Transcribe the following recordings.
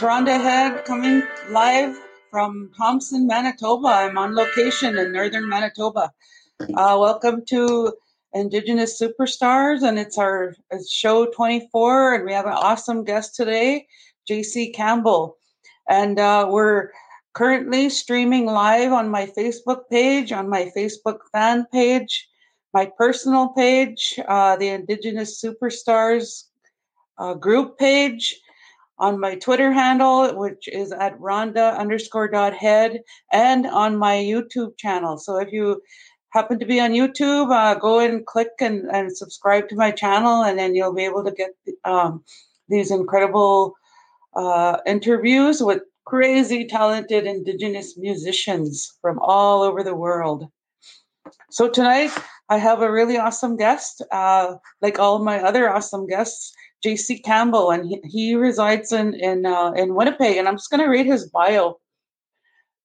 Rhonda Head coming live from Thompson, Manitoba. I'm on location in northern Manitoba. Uh, welcome to Indigenous Superstars, and it's our it's show 24, and we have an awesome guest today, JC Campbell. And uh, we're currently streaming live on my Facebook page, on my Facebook fan page, my personal page, uh, the Indigenous Superstars uh, group page, on my Twitter handle, which is at Rhonda underscore dot head, and on my YouTube channel. So if you happen to be on YouTube, uh, go and click and, and subscribe to my channel, and then you'll be able to get um, these incredible uh, interviews with crazy talented Indigenous musicians from all over the world. So tonight, I have a really awesome guest, uh, like all my other awesome guests. JC Campbell, and he, he resides in in uh, in Winnipeg. And I'm just going to read his bio.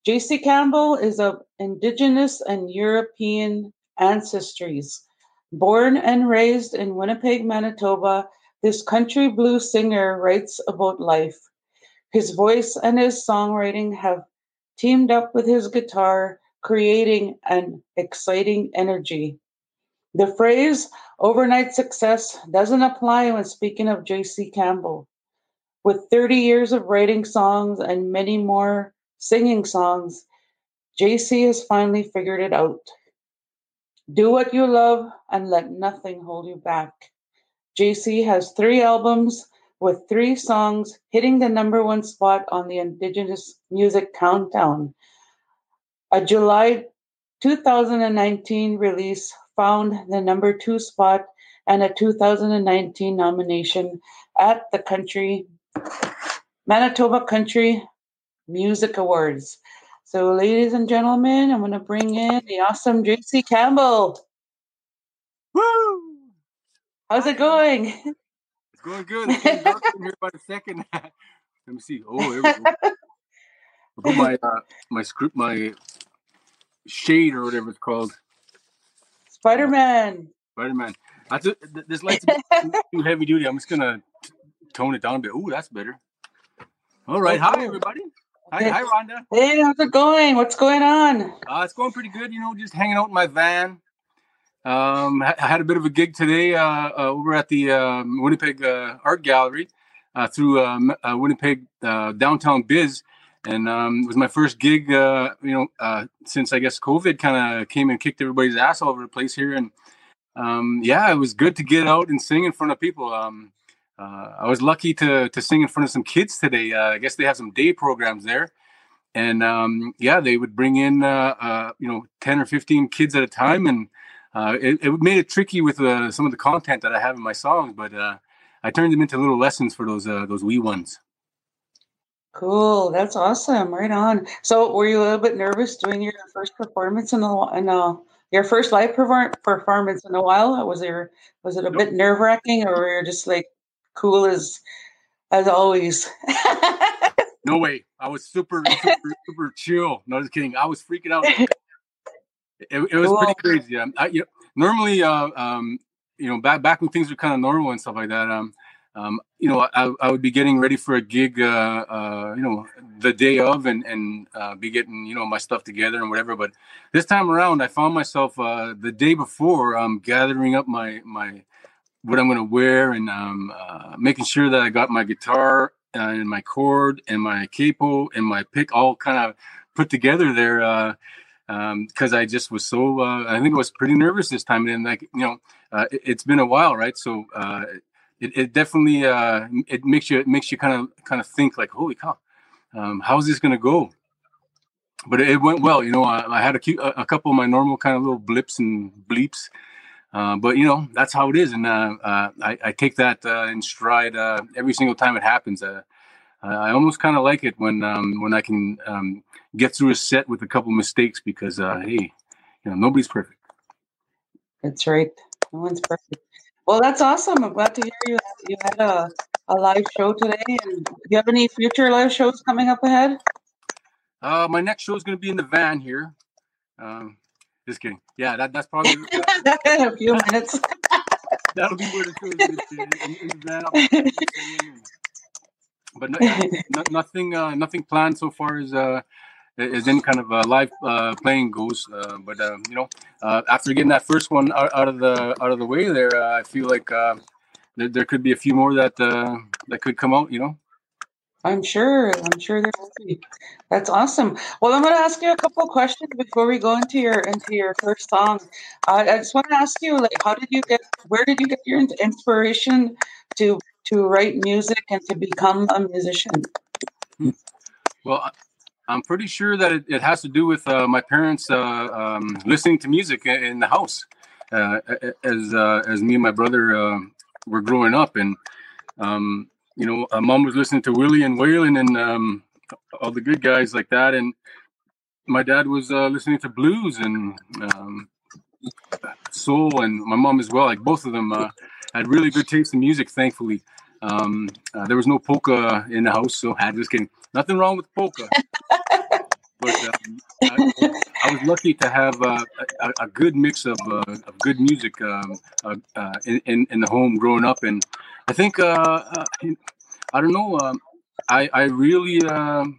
JC Campbell is of Indigenous and European ancestries. Born and raised in Winnipeg, Manitoba, this country blues singer writes about life. His voice and his songwriting have teamed up with his guitar, creating an exciting energy. The phrase overnight success doesn't apply when speaking of J.C. Campbell. With 30 years of writing songs and many more singing songs, JC has finally figured it out. Do what you love and let nothing hold you back. JC has three albums with three songs hitting the number one spot on the Indigenous Music Countdown. A July 2019 release found the number two spot and a 2019 nomination at the country Manitoba Country Music Awards. So, ladies and gentlemen, I'm going to bring in the awesome JC Campbell. Woo! How's it going? It's going good. It's getting dark in here about a second. Let me see. Oh, there we go. Put my uh, my script, my shade or whatever it's called. Spider Man. Spider Man. I this light's too heavy duty. I'm just gonna tone it down a bit. Ooh, that's better. All right. Hi, everybody. Hi, hi, Rhonda. Hey, how's it going? What's going on? Uh, it's going pretty good. You know, just hanging out in my van. Um, I had a bit of a gig today uh, uh, over at the um, Winnipeg uh, Art Gallery uh, through um, uh, Winnipeg Downtown Biz, and um, it was my first gig. you know, since I guess COVID kind of came and kicked everybody's ass all over the place here, and um, yeah, it was good to get out and sing in front of people. Um, uh, I was lucky to to sing in front of some kids today. Uh, I guess they have some day programs there, and um, yeah, they would bring in uh, uh you know ten or fifteen kids at a time, and uh, it, it, made it tricky with uh, some of the content that I have in my songs. But I turned them into little lessons for those those wee ones. Cool, that's awesome. Right on. So, were you a little bit nervous doing your first performance in a in a your first live performance in a while? Was there was it a nope. bit nerve wracking, or were you just like cool as as always? no way. I was super super super chill. No, just kidding. I was freaking out. It, it was cool. pretty crazy. Um, I, you know, normally, uh, um, you know, back back when things were kind of normal and stuff like that. Um, um, you know, I, I would be getting ready for a gig, uh, uh, you know, the day of, and and uh, be getting you know my stuff together and whatever. But this time around, I found myself uh, the day before, um, gathering up my my what I'm going to wear and um, uh, making sure that I got my guitar uh, and my cord and my capo and my pick all kind of put together there. because um, I just was so, uh, I think I was pretty nervous this time, and like you know, it, has been a while, right? So it, it definitely uh, it makes you it makes you kind of kind of think like, holy cow, um, how's this gonna go? But it, it went well. You know, I, I had a, a, couple of my normal kind of little blips and bleeps. Uh, but you know that's how it is, and uh, uh, I, I, take that uh, in stride uh, every single time it happens. Uh, I almost kind of like it when um, when I can um, get through a set with a couple mistakes because hey, you know nobody's perfect. That's right. No one's perfect. Well, that's awesome. I'm glad to hear you you had a, a live show today. And do you have any future live shows coming up ahead? Uh, my next show is going to be in the van here. Um, just kidding. Yeah, that, that's probably a few minutes. That'll be where the show is. In, in the van. but no, no, nothing uh, nothing planned so far as uh, as any kind of uh, live uh, playing goes. Uh, but uh, you know, uh, after getting that first one out, out of the out of the way, there, uh, I feel like there, there could be a few more that uh, that could come out. You know. I'm sure. I'm sure there will be. That's awesome. Well, I'm going to ask you a couple of questions before we go into your into your first song. Uh, I just want to ask you, like, how did you get? Where did you get your inspiration to to write music and to become a musician? Well, I'm pretty sure that it, it has to do with uh, my parents uh, um, listening to music in the house uh, as uh, as me and my brother uh, were growing up, and um, you know, mom was listening to Willie and Waylon and um, all the good guys like that, and my dad was uh, listening to blues and um, soul, and my mom as well. Like both of them had really good taste in music, thankfully. Um, uh, there was no polka in the house, so I just kidding. Nothing wrong with polka. but um, I, I, was lucky to have uh, a, a, good mix of, uh, of good music um, uh, uh, in, in the home growing up, and I think uh, I don't know. Um, I I really um,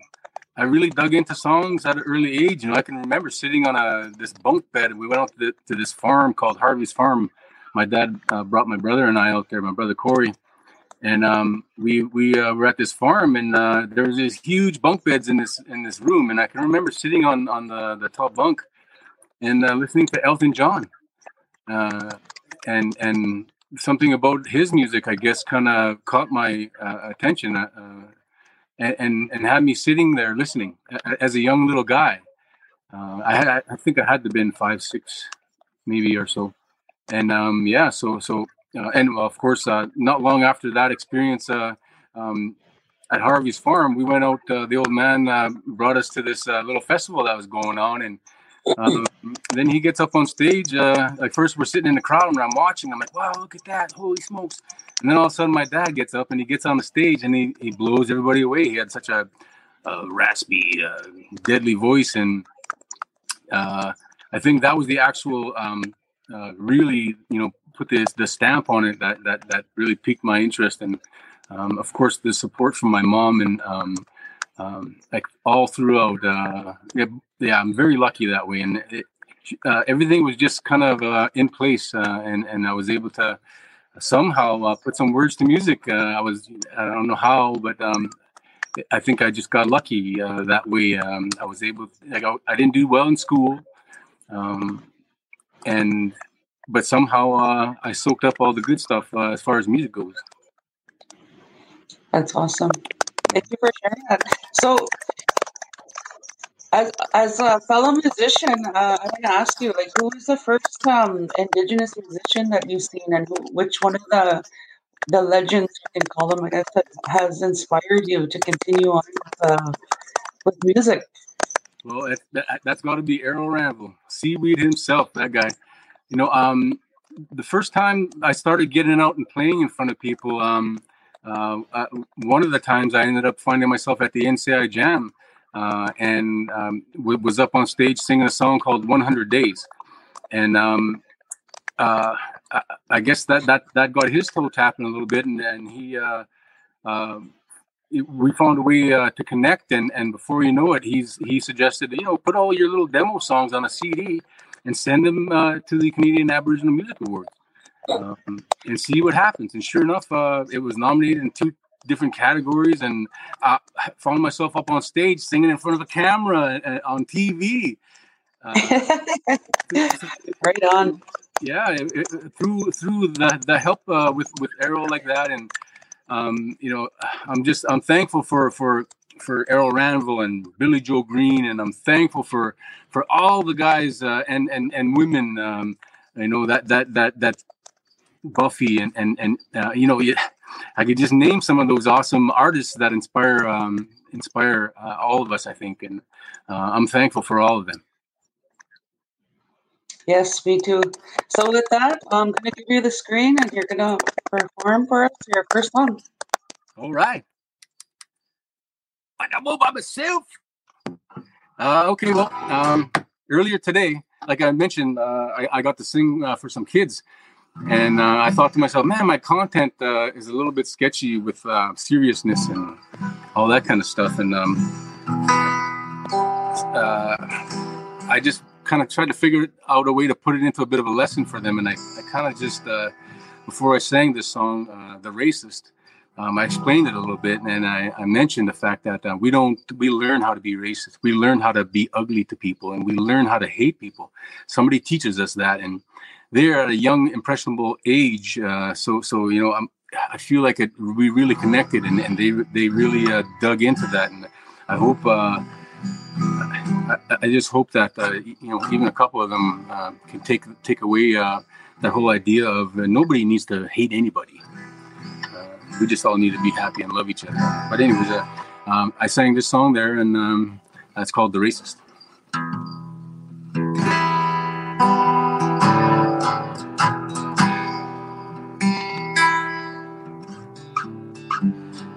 I really dug into songs at an early age. You know, I can remember sitting on a this bunk bed, and we went out to, the, to this farm called Harvey's Farm. My dad brought my brother and I out there. My brother Corey and um, we we uh, were at this farm, and uh, there was these huge bunk beds in this in this room, and I can remember sitting on on the the top bunk and uh, listening to Elton John, uh, and and something about his music, I guess, kind of caught my uh, attention, uh, and, and and had me sitting there listening as a young little guy. I had I think I had to been five six, maybe or so, and um, yeah, so so uh, and of course, uh, not long after that experience uh, um, at Harvey's farm, we went out. Uh, the old man uh, brought us to this uh, little festival that was going on, and um, then he gets up on stage. like first, we're sitting in the crowd, and I'm watching. I'm like, "Wow, look at that! Holy smokes!" And then all of a sudden, my dad gets up and he gets on the stage and he, he blows everybody away. He had such a, a raspy, deadly voice, and I think that was the actual um, really, you know, put this the stamp on it that that that really piqued my interest. And um, of course the support from my mom and um, um, like all throughout uh, yeah, yeah, I'm very lucky that way. And it, uh, everything was just kind of uh, in place uh, and and I was able to somehow uh, put some words to music. Uh, I was I don't know how but um, I think I just got lucky that way. Um, I was able like I, I, didn't do well in school. Um, and but somehow uh, I soaked up all the good stuff uh, as far as music goes. That's awesome. Thank you for sharing that. So, as as a fellow musician, uh, I want to ask you, like, who is the first um, Indigenous musician that you've seen, and who, which one of the the legends you can call them, I guess, that has inspired you to continue on with, uh, with music? Well, it, that, has got to be Errol Ranville, C-Weed himself. That guy you know, um, the first time I started getting out and playing in front of people, um, uh, uh, one of the times I ended up finding myself at the NCI Jam uh, and um, w- was up on stage singing a song called 100 Days. And um, uh, I, I, guess that, that, that got his toe tapping a little bit, and, and he uh, um, we found a way to connect and, and before you know it he's he suggested you know put all your little demo songs on a cd and send them uh, to the Canadian Aboriginal Music Awards um, and see what happens. And sure enough, uh, it was nominated in two different categories, and I found myself up on stage singing in front of a camera uh, on TV. Right on. Yeah, it, it, through through the the help uh, with with Errol like that, and um, you know, I'm just I'm thankful for for for Errol Ranville and Billy Joe Green, and I'm thankful for for all the guys uh, and and and women. Um, you know that that that that Buffy and and and uh, you know I could just name some of those awesome artists that inspire um, inspire uh, all of us. I think, and uh, I'm thankful for all of them. Yes, me too. So with that, I'm going to give you the screen, and you're going to perform for us your first song. All right. I'm all by myself. Uh, okay, well, um, earlier today, like I mentioned, uh, I, I, got to sing uh, for some kids, and uh, I thought to myself, man, my content uh, is a little bit sketchy with uh, seriousness and all that kind of stuff. And um, I just kind of tried to figure out a way to put it into a bit of a lesson for them. And I, I kind of just, before I sang this song, The Racist, um, I explained it a little bit, and I, I mentioned the fact that uh, we don't we learn how to be racist, we learn how to be ugly to people, and we learn how to hate people. Somebody teaches us that, and they're at a young, impressionable age. Uh, so so you know, I'm, I feel like it, we really connected, and, and they they really uh, dug into that, and I hope. Uh, I, I, just hope that uh, you know even a couple of them uh, can take take away that whole idea of nobody needs to hate anybody we just all need to be happy and love each other. But anyways, uh, um, I sang this song there, and um, it's called "The Racist."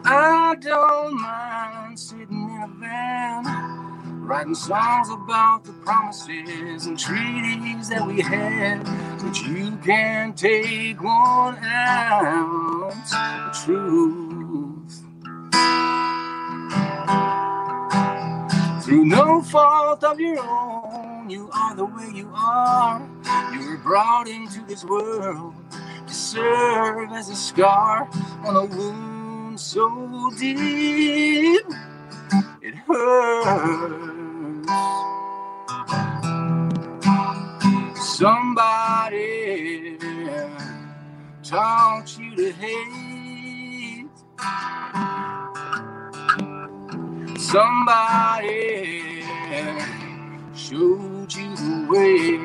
I don't mind writing songs about the promises and treaties that we had. But you can't take one ounce of truth. Through no fault of your own, you are the way you are. You were brought into this world to serve as a scar on a wound so deep it hurts. Somebody showed you the way.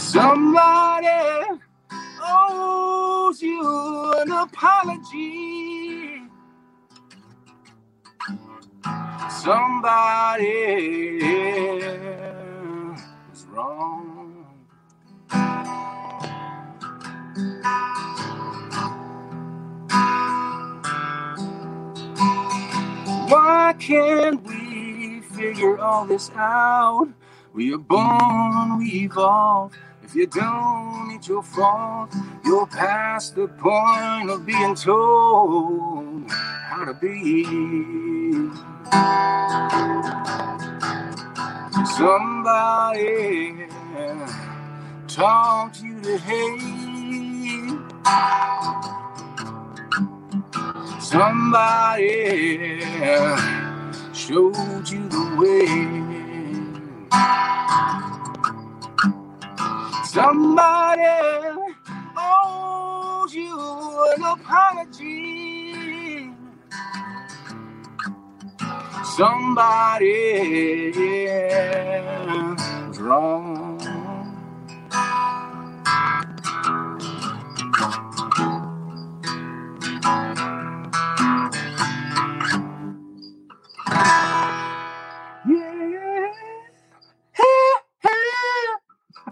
Somebody owes you an apology. Somebody Can't we figure all this out? We are born, we evolve. If you don't, it's your fault. You're past the point of being told how to be. Somebody taught you to hate. Somebody showed you the way. Somebody owes you an apology. Somebody was wrong.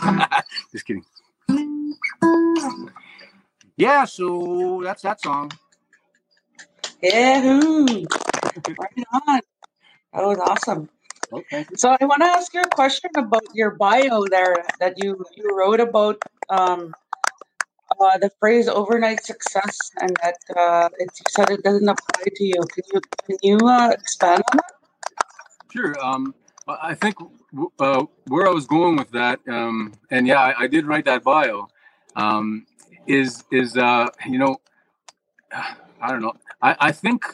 Just kidding. Yeah, so that's that song. Yeah, right on. That was awesome. Okay. So I want to ask you a question about your bio there that you you wrote about um, uh, the phrase overnight success and that uh, it, said it doesn't apply to you. Can you can you uh, expand on that? Sure. Um, I think uh, where I was going with that, um, and yeah, I, I, did write that bio. Um, is is uh, you know, I don't know. I, I think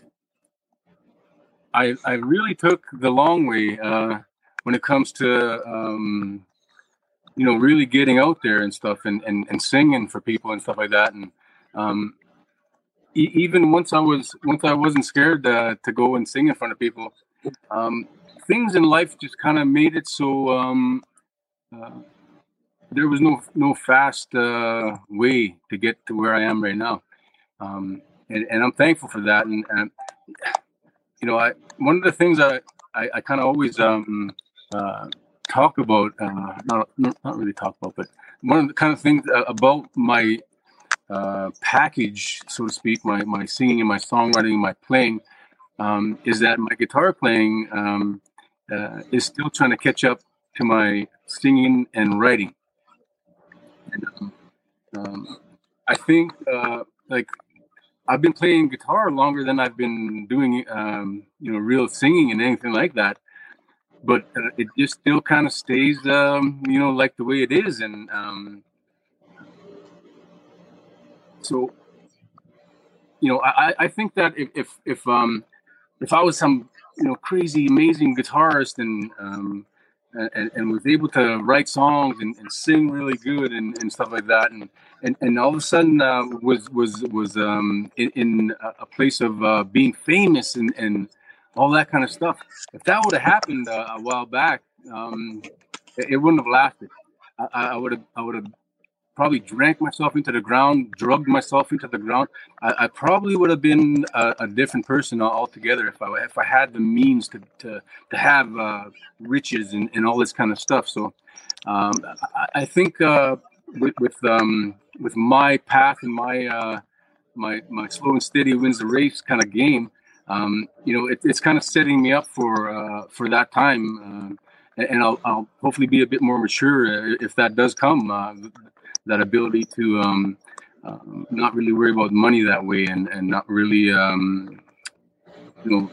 I I really took the long way uh, when it comes to um, you know really getting out there and stuff and, and, and singing for people and stuff like that and um, e- even once I was once I wasn't scared to go and sing in front of people um, things in life just kind of made it so um, uh, there was no no fast uh, way to get to where I am right now, um, and, and, I'm thankful for that. And, and, you know, I one of the things I I, I kind of always um, uh, talk about, uh, not not really talk about, but one of the kind of things uh, about my uh, package, so to speak, my my singing and my songwriting, and my playing. Um, is that my guitar playing um, uh, is still trying to catch up to my singing and writing. And, um, um, I think uh, like I've been playing guitar longer than I've been doing, um, you know, real singing and anything like that. But uh, it just still kind of stays, um, you know, like the way it is. And um, so, you know, I, I think that if if if, um, if I was some you know crazy amazing guitarist and um, and, and was able to write songs and, and sing really good and, and stuff like that and and, and all of a sudden uh, was was was um, in, in a place of uh, being famous and, and all that kind of stuff if that would have happened uh, a while back um, it, it, wouldn't have lasted I would have I would have probably drank myself into the ground, drugged myself into the ground. I, I probably would have been a, a, different person altogether if I if I had the means to to, to have uh, riches and, and all this kind of stuff. So um, I, I, think uh, with with um, with my path and my uh, my my slow and steady wins the race kind of game. Um, you know, it, it's kind of setting me up for uh, for that time. Uh, and I'll, I'll, hopefully be a bit more mature if that does come. Uh, that ability to um, uh, not really worry about money that way and, and not really um, you know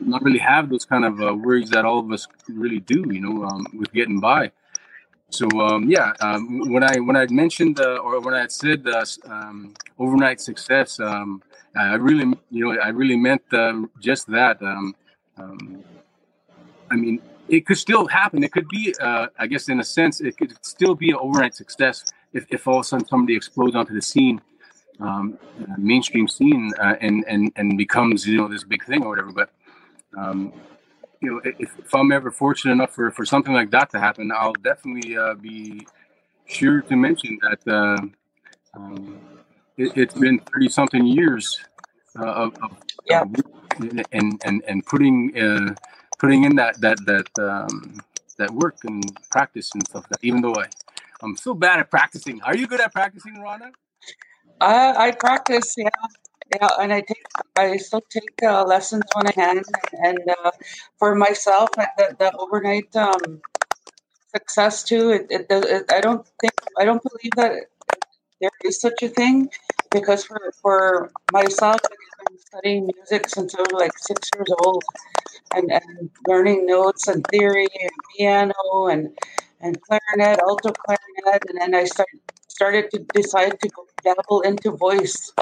not really have those kind of uh, worries that all of us really do you know um, with getting by so um, yeah um, when i when i mentioned uh, or when i had said uh, um, overnight success um, i really you know i really meant just that i mean it could still happen. It could be, uh, I guess, in a sense, it could still be an overnight success if, if all of a sudden somebody explodes onto the scene, um, uh, mainstream scene, uh, and and and becomes you know this big thing or whatever. But um, you know, if, if, I'm ever fortunate enough for, for something like that to happen, I'll definitely uh, be sure to mention that uh, um, it, has been thirty something years uh, of, of yeah. and and and putting putting in that that that um, that work and practice and stuff. That even though I I'm so bad at practicing. Are you good at practicing, Rhonda? I I practice, yeah, yeah, and I take I still take uh, lessons when I can, and uh, for myself, the, the overnight um, success too. It, it, it, I don't think I don't believe that there is such a thing because for for myself, I've been studying music since I was like six years old, and, and learning notes and theory and piano and and clarinet, alto clarinet, and then I started started to decide to go dabble into voice.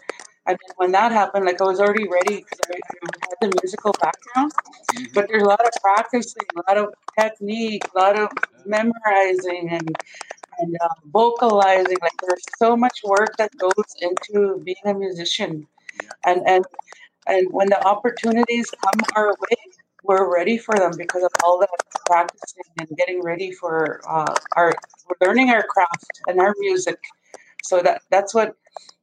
And then when that happened, like I was already ready because I, I, had the musical background. Mm-hmm. But there's a lot of practicing, a lot of technique, a lot of memorizing, and and uh, vocalizing. Like there's so much work that goes into being a musician, and and and when the opportunities come our way, we're ready for them because of all that practicing and getting ready for uh, our learning our craft and our music. So that that's what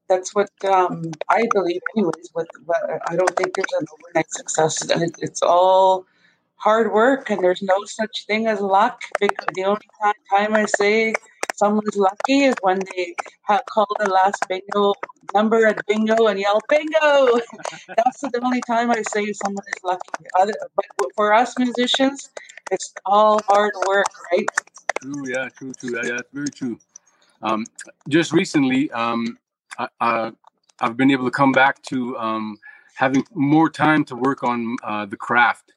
that's what um, I believe, anyways. What, but I don't think there's an overnight success. It, it's all hard work, and there's no such thing as luck. Because the only time I say someone's lucky is when they have call the last bingo number at bingo and yell bingo. That's the only time I say someone is lucky. Other, but for us musicians, it's all hard work, right? True, yeah, true, true. Yeah, that's very true. Um, just recently, um, I, I, have been able to come back to um, having more time to work on uh, the craft.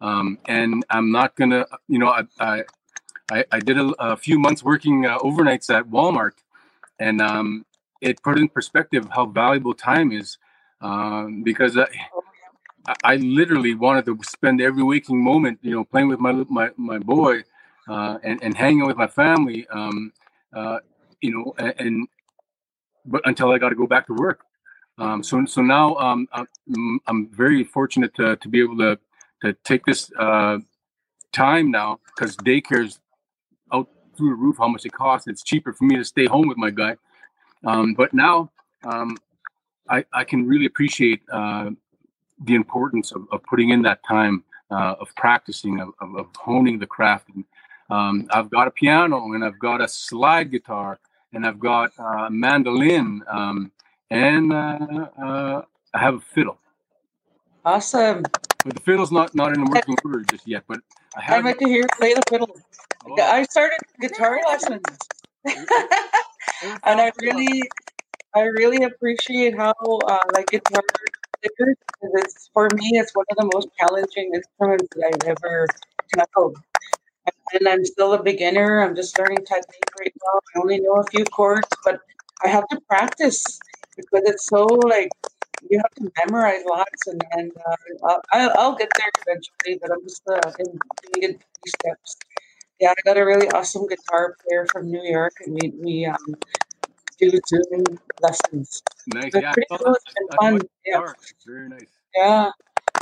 Um, and I'm not gonna, you know, I I, I did a, a, few months working uh, overnights at Walmart, and um, it put in perspective how valuable time is. Um, because I, I literally wanted to spend every waking moment, you know, playing with my my, my boy, uh, and and hanging with my family, um, uh, you know, and, and, but until I got to go back to work. Um, so so now um, I'm, I'm very fortunate to, to be able to to take this uh, time now because daycare's through the roof how much it costs. It's cheaper for me to stay home with my guy. Um, but now um, I, I, can really appreciate uh, the importance of, of, putting in that time uh, of practicing, of, of, of, honing the craft. And, um, I've got a piano and I've got a slide guitar and I've got a mandolin um, and uh, uh, I have a fiddle. Awesome. But the fiddle's not not in the working order just yet. But I have. I'd like to hear play the fiddle. Oh. I started guitar lessons, and I really, I really appreciate how uh, like guitar because it's for me it's one of the most challenging instruments that I've ever tackled. And I'm still a beginner. I'm just learning technique right now. I only know a few chords, but I have to practice because it's so like you have to memorize lots, and and uh, I'll, I'll get there eventually. But I'm just uh, in steps. Yeah, I got a really awesome guitar player from New York, and we we um, do Zoom lessons. Nice, yeah. pretty cool that. and I fun. Yeah. Very nice. yeah,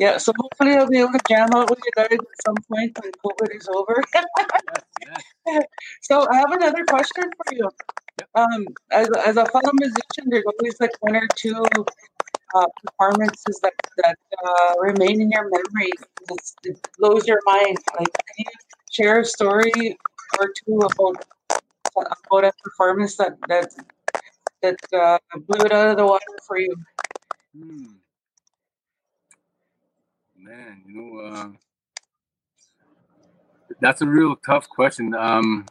yeah. So hopefully I'll be able to jam out with you guys at some point when COVID is over. Yes, yes. so I have another question for you. Yep. Um, as as a fellow musician, there's always like one or two uh, performances that that uh, remain in your memory. It's, it blows your mind. Like, can you share a story or two about about a performance that that that uh, blew it out of the water for you? Hmm. Man, you know, uh, that's a real tough question. Um,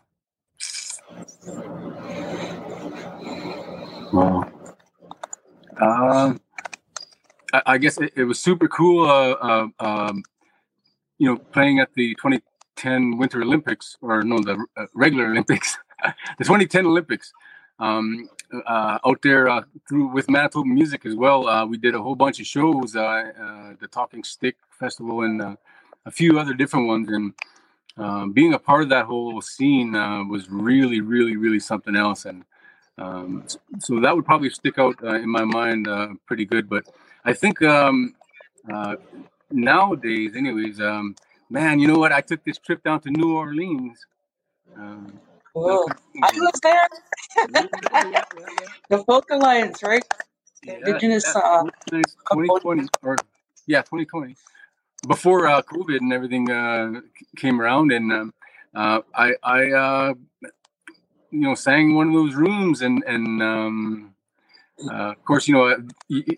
well, um, I, guess it, it was super cool. Uh, uh, um, you know, playing at the 2010 Winter Olympics, or no, the uh, regular Olympics, the 2010 Olympics. Um, uh, out there uh, through with Manitoba Music as well. Uh, we did a whole bunch of shows, uh, the Talking Stick Festival, and a few other different ones. And um, being a part of that whole scene was really, really, really something else. And um, so that would probably stick out in my mind pretty good. But I think um, uh, nowadays, anyways, um, man, you know what? I took this trip down to New Orleans. Um, Cool. I was there. The Folk Alliance, right? Yeah, Indigenous yeah, uh, 2020 or yeah, 2020. Before uh, COVID and everything uh, came around, and um, uh, I, I, uh, you know, sang one of those rooms, and and um, uh, of course, you know, uh,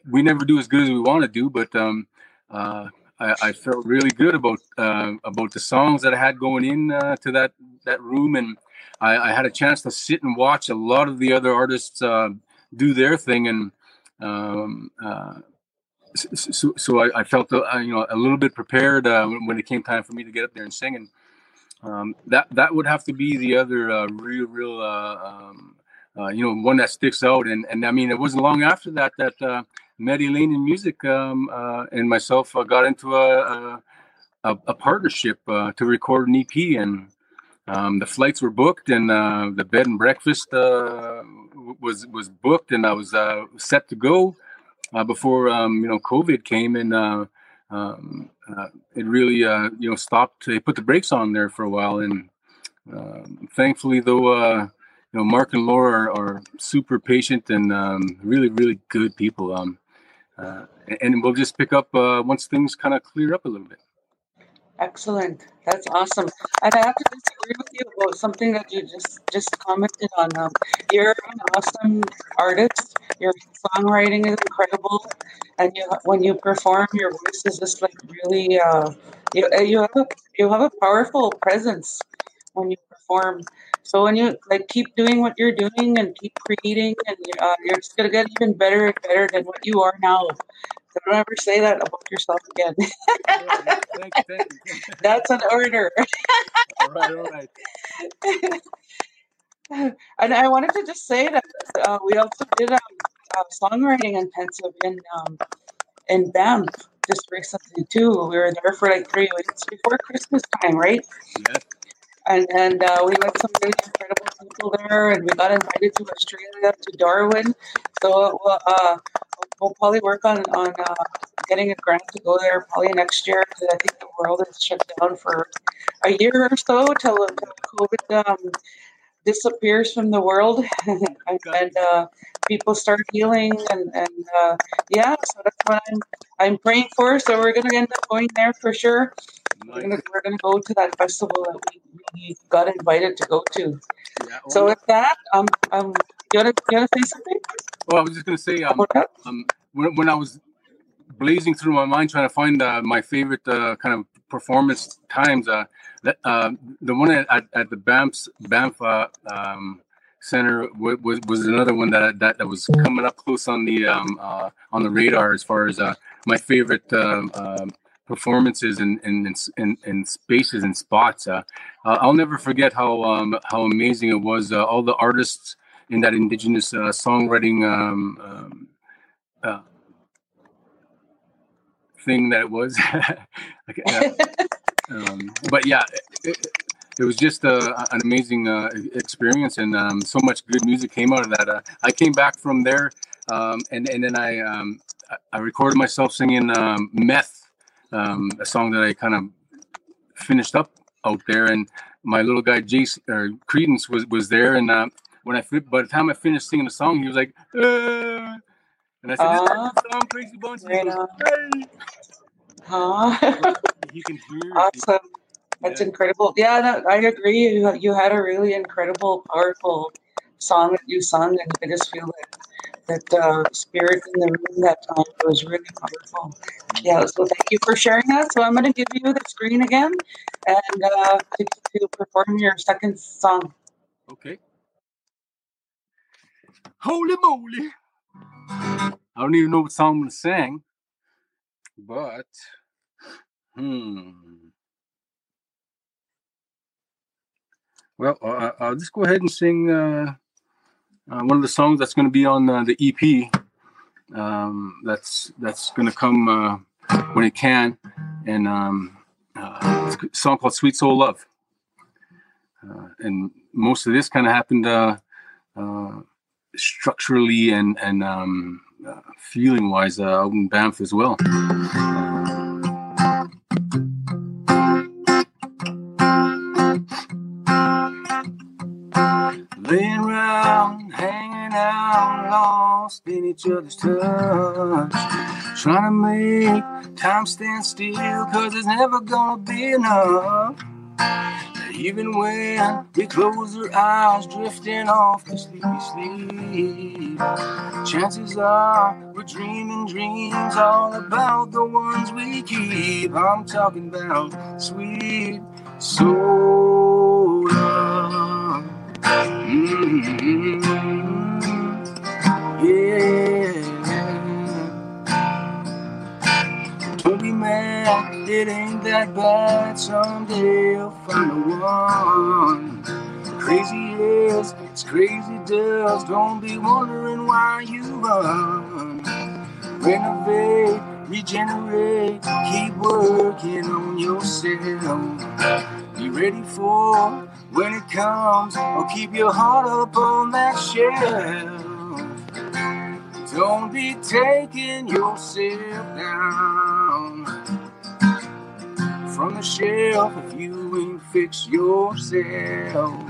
we never do as good as we want to do, but um, uh, I, I felt really good about uh, about the songs that I had going in uh, to that that room, and I, I had a chance to sit and watch a lot of the other artists uh, do their thing, and um, so, so I, I felt you know a little bit prepared when, it came time for me to get up there and sing, and um, that that would have to be the other real real uh, you know one that sticks out, and and I mean it wasn't long after that that uh, Maddie Lane in music um, uh, and myself uh, got into a a, a partnership uh, to record an EP and. Um, the flights were booked and uh, the bed and breakfast uh, was was booked and I was uh, set to go before um, you know COVID came and um, it really uh, you know stopped. They put the brakes on there for a while and um, thankfully though uh, you know Mark and Laura are, are super patient and um, really really good people. Um, uh, and we'll just pick up uh, once things kind of clear up a little bit. Excellent. That's awesome. And I have to disagree with you about something that you just just commented on. Um, you're an awesome artist. Your songwriting is incredible, and you when you perform, your voice is just like really. Uh, you you have a you have a powerful presence when you perform. So when you like keep doing what you're doing and keep creating, and uh, you're just gonna get even better and better than what you are now. So don't ever say that about yourself again. Yeah, yeah, thank you, thank you. That's an order. all right, all right. and I wanted to just say that uh, we also did um, uh, songwriting intensive in um, in Banff just recently too. We were there for like three weeks before Christmas time, right? Yes. And and uh, we met some really incredible people there, and we got invited to Australia to Darwin. So we'll, uh, we'll probably work on on uh, getting a grant to go there probably next year because I think the world is shut down for a year or so till, till COVID um, disappears from the world and, and uh, people start healing and and uh, yeah. So that's what I'm I'm praying for. So we're gonna end up going there for sure. We're gonna we're gonna go to that festival that we, we got invited to go to. Yeah. So Oh, with that, um, um, you wanna you wanna say something oh, I was just gonna say, um, um, when, when I was blazing through my mind trying to find uh, my favorite uh, kind of performance times, uh, that uh, the one at, at, at the Banff Banff uh, um, Center was was another one that that, that was coming up close on the um, uh, on the radar as far as uh, my favorite um, um performances and in, in, in, spaces and spots. Uh, uh, I'll never forget how um, how amazing it was. Uh, all the artists in that indigenous uh, songwriting um, um, uh, thing that it was. um, but yeah, it, it was just uh, an amazing experience, and um, so much good music came out of that. I came back from there, um, and and then I um, I recorded myself singing "Meth." Um, a song that I kind of finished up out there, and my little guy Jason or Credence was was there, and uh, when I by the time I finished singing the song, he was like, uh, and I said, uh, "This song, Crazy Bunch." Right hey. Huh? you can hear. Awesome. That's yeah. incredible. Yeah, no, I agree. You, you had a really incredible, powerful song that you sung, and I just feel like that uh, spirit in the room that time was really powerful. Yeah, so thank you for sharing that. So I'm going to give you the screen again and uh, to, to perform your second song. Okay. Holy moly! I don't even know what song I'm going to sing, but hmm. Well, I'll just go ahead and sing. Uh, uh, one of the songs that's going to be on uh, the EP. Um, that's that's going to come uh, when it can, and um, uh, it's a song called "Sweet Soul Love." Uh, and most of this kind of happened uh, structurally and and um, feeling wise out in Banff as well. Laying around, hanging out, lost in each other's touch. Trying to make time stand still, cause it's never gonna be enough. Even when we close our eyes, drifting off to sleepy sleep. Chances are we're dreaming dreams all about the ones we keep. I'm talking about sweet soul. Don't be mad, it ain't that bad. Someday you'll find the one. Crazy is, it's crazy does. Don't be wondering why you run. Renovate, regenerate, keep working on yourself. Be ready for when it comes, or keep your heart up on that shelf. Don't be taking yourself down from the shelf if you ain't fix yourself.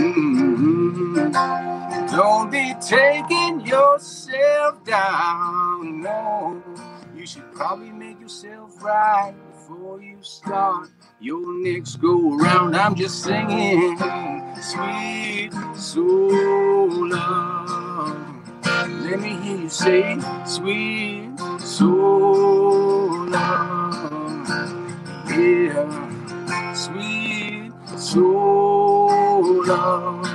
Mm-hmm. Don't be taking yourself down. No, you should probably make yourself right before you start your next go around. I'm just singing sweet soul love. Let me hear you say sweet soul love. Yeah, sweet soul love.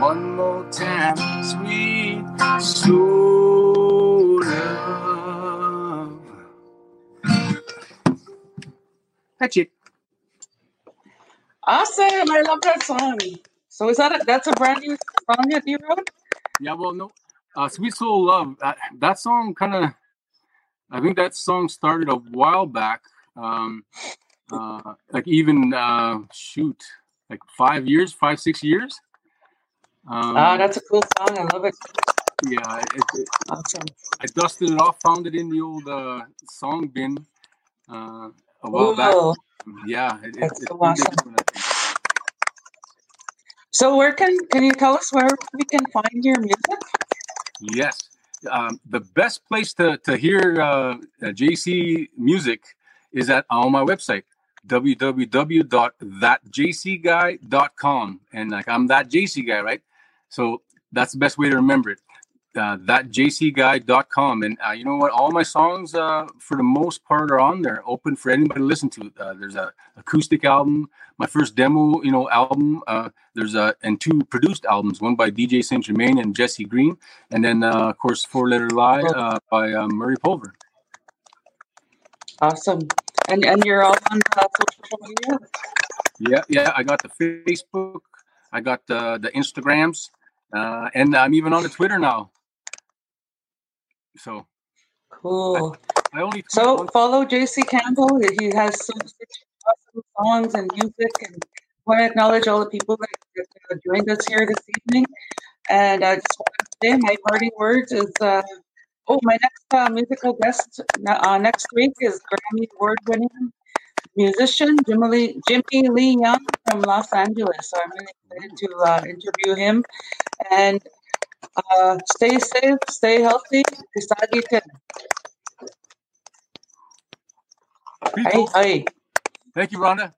One more time, sweet soul That's it. Awesome! I love that song. So is that a, that's a brand new song that you wrote? Yeah, well, no, uh, "Sweet Soul Love." That, that song kind of, I think that song started a while back. Um, uh, like even uh, shoot, like five years, five six years. Um, ah, that's a cool song. I love it. Yeah, it, it, awesome. I dusted it off, found it in the old uh, song bin uh, a while Ooh. back. Yeah, it, that's so awesome. So where can can you tell us where we can find your music? Yes, um, the best place to to hear uh, JC music is at on my website www.thatjcguy.com and like I'm that JC guy, right? So that's the best way to remember it. Uh, thatjcguy.com. And uh, you know what? All my songs, uh, for the most part, are on there, open for anybody to listen to. Uh, there's a acoustic album, my first demo, you know, album. Uh, there's a and two produced albums, one by DJ Saint Germain and Jesse Green, and then uh, of course Four Letter Lie uh, by uh, Murray Pulver. Awesome. And and you're all on social media. Yeah, yeah. I got the Facebook. I got the the Instagrams, uh, and I'm even on the Twitter now. So Cool. I only So once- follow JC Campbell. He has some awesome songs and music, and I want to acknowledge all the people that, that uh, joined us here this evening. And I just want to say my parting words is, uh, oh, my next uh, musical guest uh, next week is Grammy Award-winning musician Jimmy Lee, Jimmy Lee Young from Los Angeles. So I'm really excited to uh, interview him. And uh, stay safe, stay healthy. Peace, Hi, folks. hi. Thank you, Rhonda.